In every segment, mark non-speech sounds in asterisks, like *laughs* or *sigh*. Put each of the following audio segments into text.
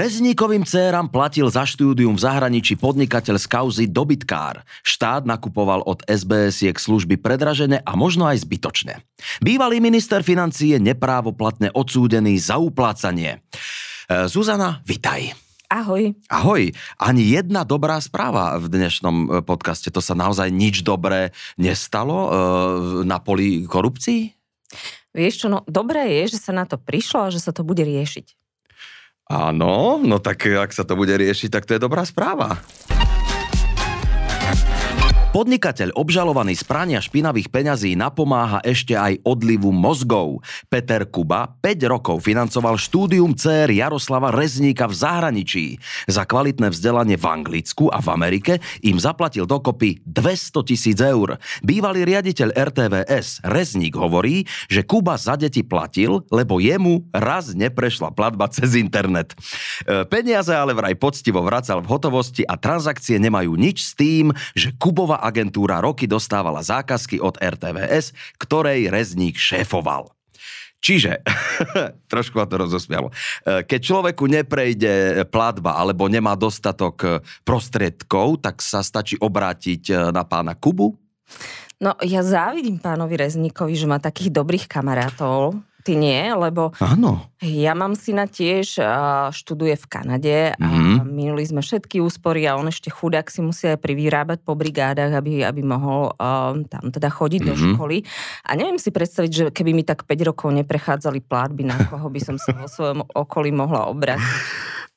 Rezníkovým céram platil za štúdium v zahraničí podnikateľ z kauzy dobytkár. Štát nakupoval od SBS-iek služby predražené a možno aj zbytočné. Bývalý minister financie je neprávoplatne odsúdený za uplácanie. E, Zuzana, vitaj. Ahoj. Ahoj. Ani jedna dobrá správa v dnešnom e, podcaste. To sa naozaj nič dobré nestalo e, na poli korupcii? Vieš čo, no dobré je, že sa na to prišlo a že sa to bude riešiť. Áno, no tak ak sa to bude riešiť, tak to je dobrá správa. Podnikateľ obžalovaný z prania špinavých peňazí napomáha ešte aj odlivu mozgov. Peter Kuba 5 rokov financoval štúdium CR Jaroslava Rezníka v zahraničí. Za kvalitné vzdelanie v Anglicku a v Amerike im zaplatil dokopy 200 tisíc eur. Bývalý riaditeľ RTVS Rezník hovorí, že Kuba za deti platil, lebo jemu raz neprešla platba cez internet. E, peniaze ale vraj poctivo vracal v hotovosti a transakcie nemajú nič s tým, že Kubova agentúra roky dostávala zákazky od RTVS, ktorej Rezník šéfoval. Čiže, *laughs* trošku ma to rozosmialo, e, keď človeku neprejde platba alebo nemá dostatok e, prostriedkov, tak sa stačí obrátiť e, na pána Kubu? No, ja závidím pánovi Rezníkovi, že má takých dobrých kamarátov, Ty nie, lebo Áno. ja mám syna tiež, študuje v Kanade a mm-hmm. minuli sme všetky úspory a on ešte chudák si musí aj privyrábať po brigádach, aby, aby mohol uh, tam teda chodiť mm-hmm. do mhm. školy. A neviem si predstaviť, že keby mi tak 5 rokov neprechádzali plátby, na koho by som sa vo svojom okolí mohla obrať.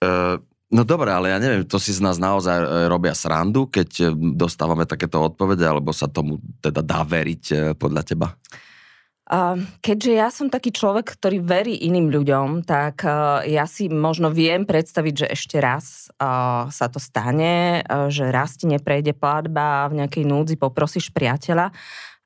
Uh... *laughs* No dobré, ale ja neviem, to si z nás naozaj e, robia srandu, keď e, dostávame takéto odpovede, alebo sa tomu teda dá veriť e, podľa teba? Keďže ja som taký človek, ktorý verí iným ľuďom, tak ja si možno viem predstaviť, že ešte raz sa to stane, že raz ti neprejde platba v nejakej núdzi poprosíš priateľa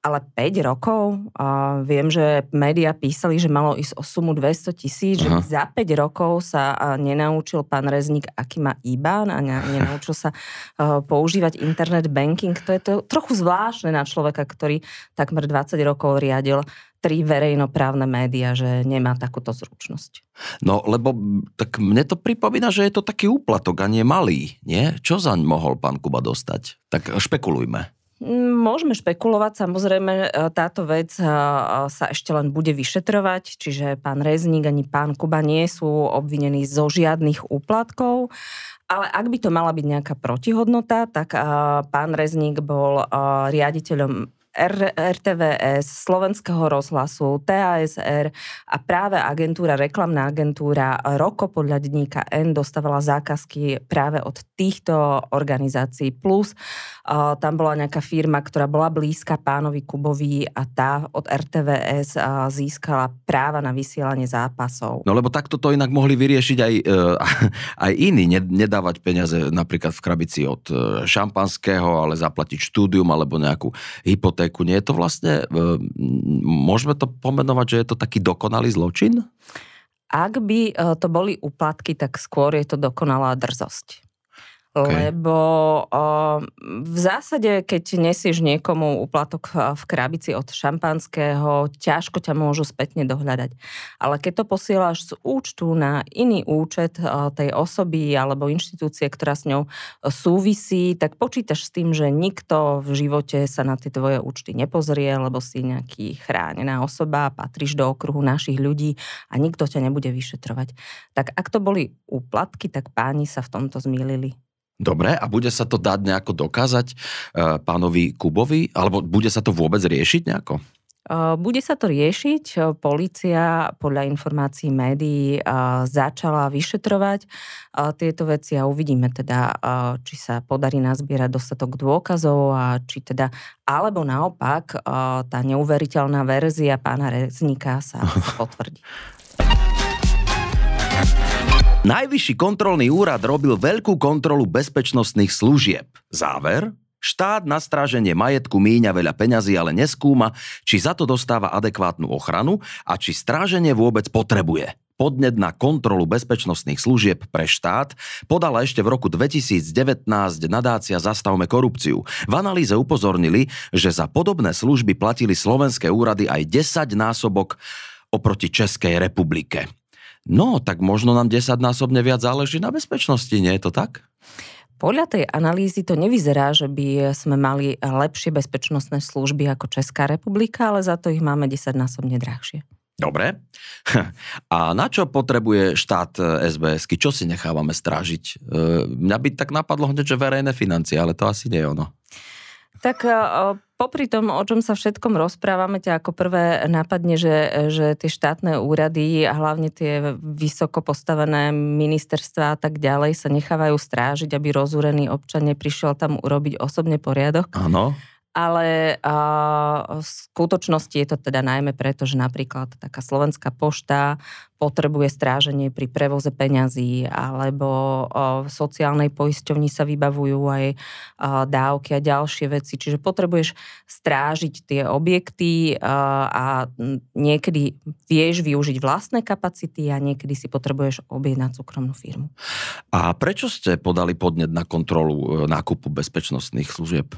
ale 5 rokov. A viem, že médiá písali, že malo ísť o sumu 200 tisíc, že za 5 rokov sa nenaučil pán Rezník, aký má IBAN a nenaučil sa používať internet banking. To je to trochu zvláštne na človeka, ktorý takmer 20 rokov riadil tri verejnoprávne médiá, že nemá takúto zručnosť. No, lebo tak mne to pripomína, že je to taký úplatok a nie malý, nie? Čo zaň mohol pán Kuba dostať? Tak špekulujme. Môžeme špekulovať, samozrejme e, táto vec e, sa ešte len bude vyšetrovať, čiže pán Rezník ani pán Kuba nie sú obvinení zo žiadnych úplatkov, ale ak by to mala byť nejaká protihodnota, tak e, pán Rezník bol riaditeľom R- RTVS, Slovenského rozhlasu, TASR a práve agentúra, reklamná agentúra Roko podľa dníka N dostávala zákazky práve od týchto organizácií. Plus uh, tam bola nejaká firma, ktorá bola blízka pánovi Kubovi a tá od RTVS uh, získala práva na vysielanie zápasov. No lebo takto to inak mohli vyriešiť aj, uh, *laughs* aj iní. Nedávať peniaze napríklad v krabici od šampanského, ale zaplatiť štúdium alebo nejakú hypotéku hypotéku. Nie je to vlastne, e, môžeme to pomenovať, že je to taký dokonalý zločin? Ak by e, to boli úplatky, tak skôr je to dokonalá drzosť. Okay. Lebo o, v zásade, keď nesieš niekomu úplatok v krabici od šampanského, ťažko ťa môžu spätne dohľadať. Ale keď to posielaš z účtu na iný účet o, tej osoby alebo inštitúcie, ktorá s ňou súvisí, tak počítaš s tým, že nikto v živote sa na tie tvoje účty nepozrie, lebo si nejaký chránená osoba, patríš do okruhu našich ľudí a nikto ťa nebude vyšetrovať. Tak ak to boli úplatky, tak páni sa v tomto zmýlili. Dobre, a bude sa to dať nejako dokázať e, pánovi Kubovi? Alebo bude sa to vôbec riešiť nejako? E, bude sa to riešiť. Polícia podľa informácií médií e, začala vyšetrovať tieto veci a uvidíme teda, či sa podarí nazbierať dostatok dôkazov a či teda, alebo naopak, tá neuveriteľná verzia pána Rezníka sa *laughs* potvrdí. Najvyšší kontrolný úrad robil veľkú kontrolu bezpečnostných služieb. Záver? Štát na stráženie majetku míňa veľa peňazí, ale neskúma, či za to dostáva adekvátnu ochranu a či stráženie vôbec potrebuje. Podnet na kontrolu bezpečnostných služieb pre štát podala ešte v roku 2019 nadácia Zastavme korupciu. V analýze upozornili, že za podobné služby platili slovenské úrady aj 10 násobok oproti Českej republike. No, tak možno nám 10 násobne viac záleží na bezpečnosti, nie je to tak? Podľa tej analýzy to nevyzerá, že by sme mali lepšie bezpečnostné služby ako Česká republika, ale za to ich máme 10 násobne drahšie. Dobre. *laughs* A na čo potrebuje štát SBS? Čo si nechávame strážiť? E, mňa by tak napadlo hneď, že verejné financie, ale to asi nie je ono. Tak e, popri tom, o čom sa všetkom rozprávame, ťa ako prvé napadne, že, že tie štátne úrady a hlavne tie vysoko postavené ministerstva a tak ďalej sa nechávajú strážiť, aby rozúrený občan neprišiel tam urobiť osobne poriadok. Áno ale v skutočnosti je to teda najmä preto, že napríklad taká slovenská pošta potrebuje stráženie pri prevoze peňazí, alebo v sociálnej poisťovni sa vybavujú aj dávky a ďalšie veci. Čiže potrebuješ strážiť tie objekty a niekedy vieš využiť vlastné kapacity a niekedy si potrebuješ objednať súkromnú firmu. A prečo ste podali podnet na kontrolu e, nákupu bezpečnostných služieb?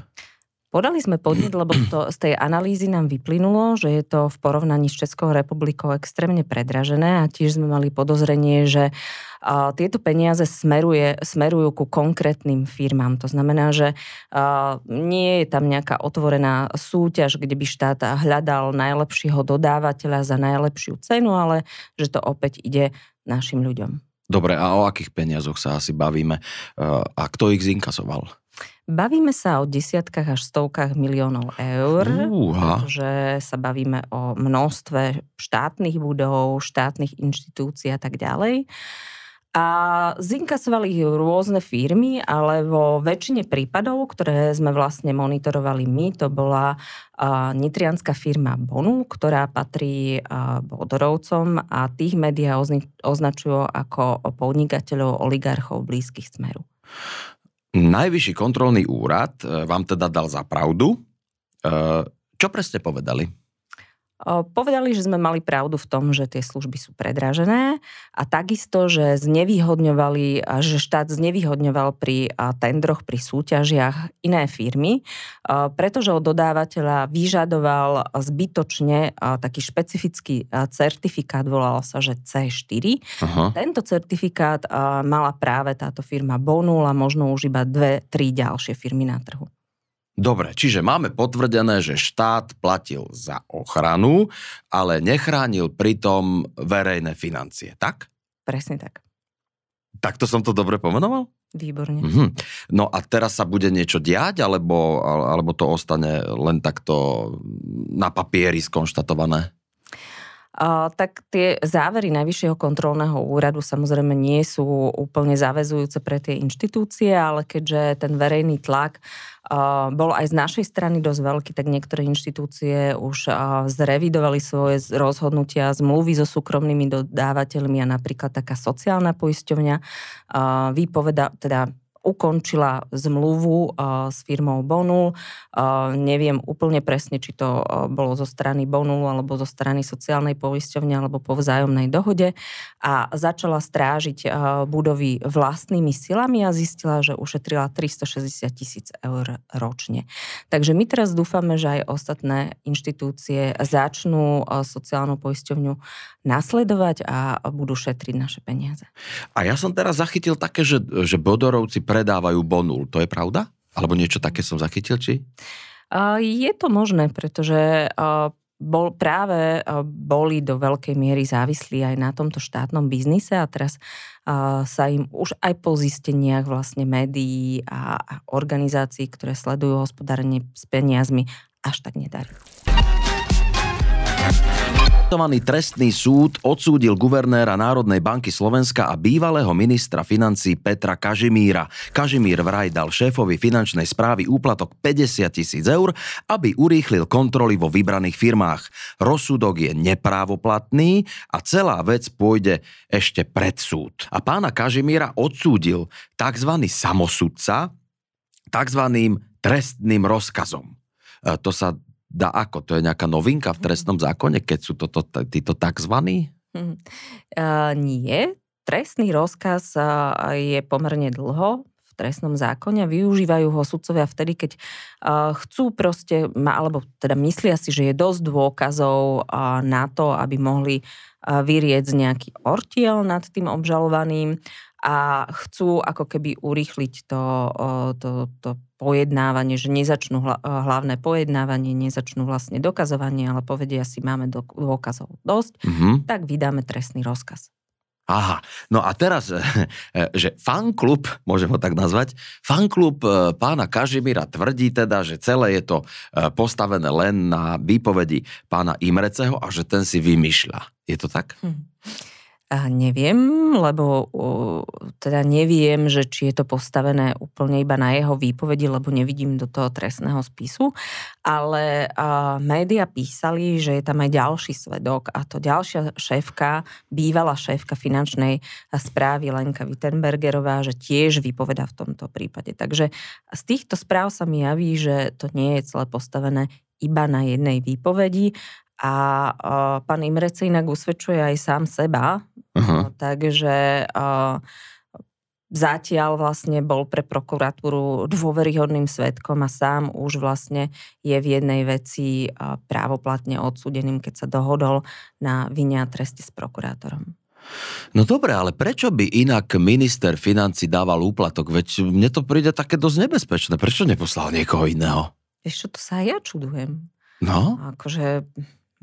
Podali sme podnet, lebo to, z tej analýzy nám vyplynulo, že je to v porovnaní s Českou republikou extrémne predražené a tiež sme mali podozrenie, že a, tieto peniaze smeruje, smerujú ku konkrétnym firmám. To znamená, že a, nie je tam nejaká otvorená súťaž, kde by štát hľadal najlepšieho dodávateľa za najlepšiu cenu, ale že to opäť ide našim ľuďom. Dobre, a o akých peniazoch sa asi bavíme? A kto ich zinkasoval? Bavíme sa o desiatkách až stovkách miliónov eur, Uha. pretože sa bavíme o množstve štátnych budov, štátnych inštitúcií a tak ďalej. A zinkasovali ich rôzne firmy, ale vo väčšine prípadov, ktoré sme vlastne monitorovali my, to bola uh, nitrianská firma Bonu, ktorá patrí uh, Bodorovcom a tých médiá označujú ako podnikateľov oligarchov blízkych smeru. Najvyšší kontrolný úrad e, vám teda dal za pravdu. E, čo presne povedali? Povedali, že sme mali pravdu v tom, že tie služby sú predražené a takisto, že znevýhodňovali, že štát znevýhodňoval pri tendroch, pri súťažiach iné firmy, pretože od dodávateľa vyžadoval zbytočne taký špecifický certifikát, volal sa, že C4. Aha. Tento certifikát mala práve táto firma Bonul a možno už iba dve, tri ďalšie firmy na trhu. Dobre, čiže máme potvrdené, že štát platil za ochranu, ale nechránil pritom verejné financie, tak? Presne tak. Takto som to dobre pomenoval? Výborne. Mhm. No a teraz sa bude niečo diať, alebo, alebo to ostane len takto na papieri skonštatované? Tak tie závery Najvyššieho kontrolného úradu samozrejme nie sú úplne zavezujúce pre tie inštitúcie, ale keďže ten verejný tlak bol aj z našej strany dosť veľký, tak niektoré inštitúcie už zrevidovali svoje rozhodnutia, zmluvy so súkromnými dodávateľmi a napríklad taká sociálna poisťovňa vypoveda, teda ukončila zmluvu s firmou Bonul. Neviem úplne presne, či to bolo zo strany Bonulu alebo zo strany sociálnej poisťovne alebo po vzájomnej dohode a začala strážiť budovy vlastnými silami a zistila, že ušetrila 360 tisíc eur ročne. Takže my teraz dúfame, že aj ostatné inštitúcie začnú sociálnu poisťovňu nasledovať a budú šetriť naše peniaze. A ja som teraz zachytil také, že, že Bodorovci predávajú bonul. To je pravda? Alebo niečo také som zachytil, či? Je to možné, pretože bol, práve boli do veľkej miery závislí aj na tomto štátnom biznise a teraz sa im už aj po zisteniach vlastne médií a organizácií, ktoré sledujú hospodárenie s peniazmi, až tak nedarí. Konštruktovaný trestný súd odsúdil guvernéra Národnej banky Slovenska a bývalého ministra financí Petra Kažimíra. Kažimír vraj dal šéfovi finančnej správy úplatok 50 tisíc eur, aby urýchlil kontroly vo vybraných firmách. Rozsudok je neprávoplatný a celá vec pôjde ešte pred súd. A pána Kažimíra odsúdil tzv. samosudca tzv. trestným rozkazom. E, to sa dá ako? To je nejaká novinka v trestnom zákone, keď sú toto títo takzvaní? Uh, nie. Trestný rozkaz je pomerne dlho v trestnom zákone využívajú ho sudcovia vtedy, keď chcú proste, alebo teda myslia si, že je dosť dôkazov na to, aby mohli vyriec nejaký ortiel nad tým obžalovaným a chcú ako keby urýchliť to, to, to pojednávanie, že nezačnú hlavné pojednávanie, nezačnú vlastne dokazovanie, ale povedia si, máme dôkazov dosť, mm-hmm. tak vydáme trestný rozkaz. Aha, no a teraz, *laughs* že fanklub, môžem ho tak nazvať, fanklub e, pána Kažimíra tvrdí teda, že celé je to e, postavené len na výpovedi pána Imreceho a že ten si vymýšľa. Je to tak? Hm. A neviem, lebo teda neviem, že či je to postavené úplne iba na jeho výpovedi, lebo nevidím do toho trestného spisu, ale a, média písali, že je tam aj ďalší svedok a to ďalšia šéfka, bývalá šéfka finančnej správy Lenka Wittenbergerová, že tiež vypoveda v tomto prípade. Takže z týchto správ sa mi javí, že to nie je celé postavené iba na jednej výpovedi a uh, pán Imrece inak usvedčuje aj sám seba, uh, takže uh, zatiaľ vlastne bol pre prokuratúru dôveryhodným svetkom a sám už vlastne je v jednej veci právoplatne odsúdeným, keď sa dohodol na vinia treste s prokurátorom. No dobre, ale prečo by inak minister financí dával úplatok? Veď mne to príde také dosť nebezpečné. Prečo neposlal niekoho iného? Čo, to sa aj ja čudujem. No? Akože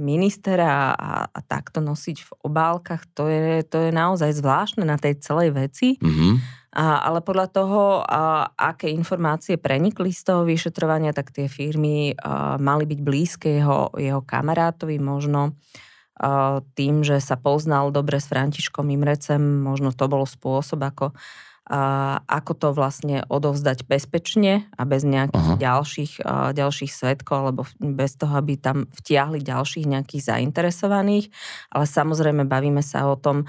ministera a, a takto nosiť v obálkach, to je, to je naozaj zvláštne na tej celej veci. Mm-hmm. A, ale podľa toho, a, aké informácie prenikli z toho vyšetrovania, tak tie firmy a, mali byť blízke jeho, jeho kamarátovi, možno a, tým, že sa poznal dobre s Františkom Imrecem, možno to bol spôsob, ako a ako to vlastne odovzdať bezpečne a bez nejakých Aha. ďalších, a ďalších svetkov alebo bez toho, aby tam vtiahli ďalších nejakých zainteresovaných. Ale samozrejme bavíme sa o tom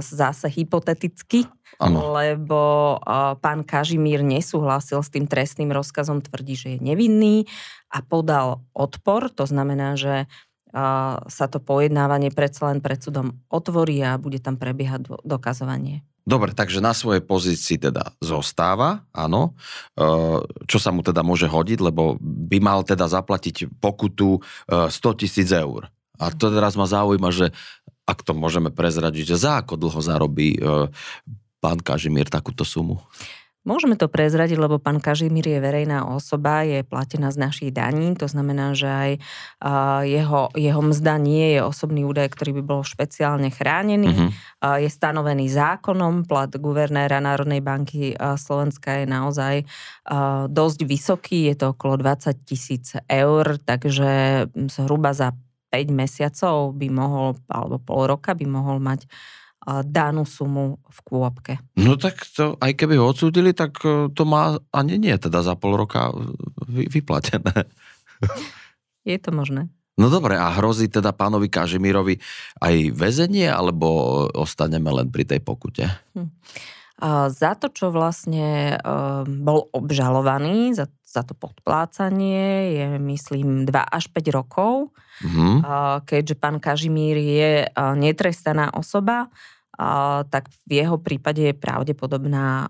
zase hypoteticky, ano. lebo pán Kažimír nesúhlasil s tým trestným rozkazom, tvrdí, že je nevinný a podal odpor, to znamená, že sa to pojednávanie predsa len pred súdom otvorí a bude tam prebiehať dokazovanie. Dobre, takže na svojej pozícii teda zostáva, áno. E, čo sa mu teda môže hodiť, lebo by mal teda zaplatiť pokutu 100 e, tisíc eur. A to teraz ma zaujíma, že ak to môžeme prezradiť, že za ako dlho zarobí e, pán Kažimír takúto sumu? Môžeme to prezradiť, lebo pán Kažimír je verejná osoba, je platená z našich daní, to znamená, že aj jeho, jeho mzda nie je osobný údaj, ktorý by bol špeciálne chránený. Uh-huh. Je stanovený zákonom, plat guvernéra Národnej banky Slovenska je naozaj dosť vysoký, je to okolo 20 tisíc eur, takže zhruba za 5 mesiacov by mohol, alebo pol roka by mohol mať danú sumu v kôpke. No tak to, aj keby ho odsúdili, tak e, to má ani nie teda za pol roka vyplatené. *laughs* Je to možné. No dobre, a hrozí teda pánovi Kažimírovi aj väzenie, alebo ostaneme len pri tej pokute? Hm. Za to, čo vlastne bol obžalovaný, za, za to podplácanie, je myslím 2 až 5 rokov. Mm-hmm. Keďže pán Kažimír je netrestaná osoba, tak v jeho prípade je pravdepodobná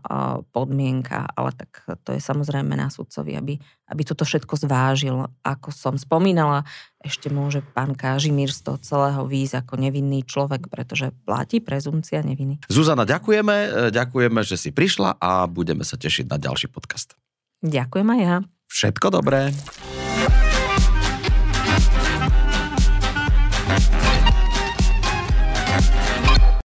podmienka, ale tak to je samozrejme na sudcovi, aby, aby toto všetko zvážil. Ako som spomínala, ešte môže pán Kažimír z toho celého výjsť ako nevinný človek, pretože platí prezumcia neviny. Zuzana, ďakujeme, e, ďakujeme, že si prišla a budeme sa tešiť na ďalší podcast. Ďakujem aj ja. Všetko dobré.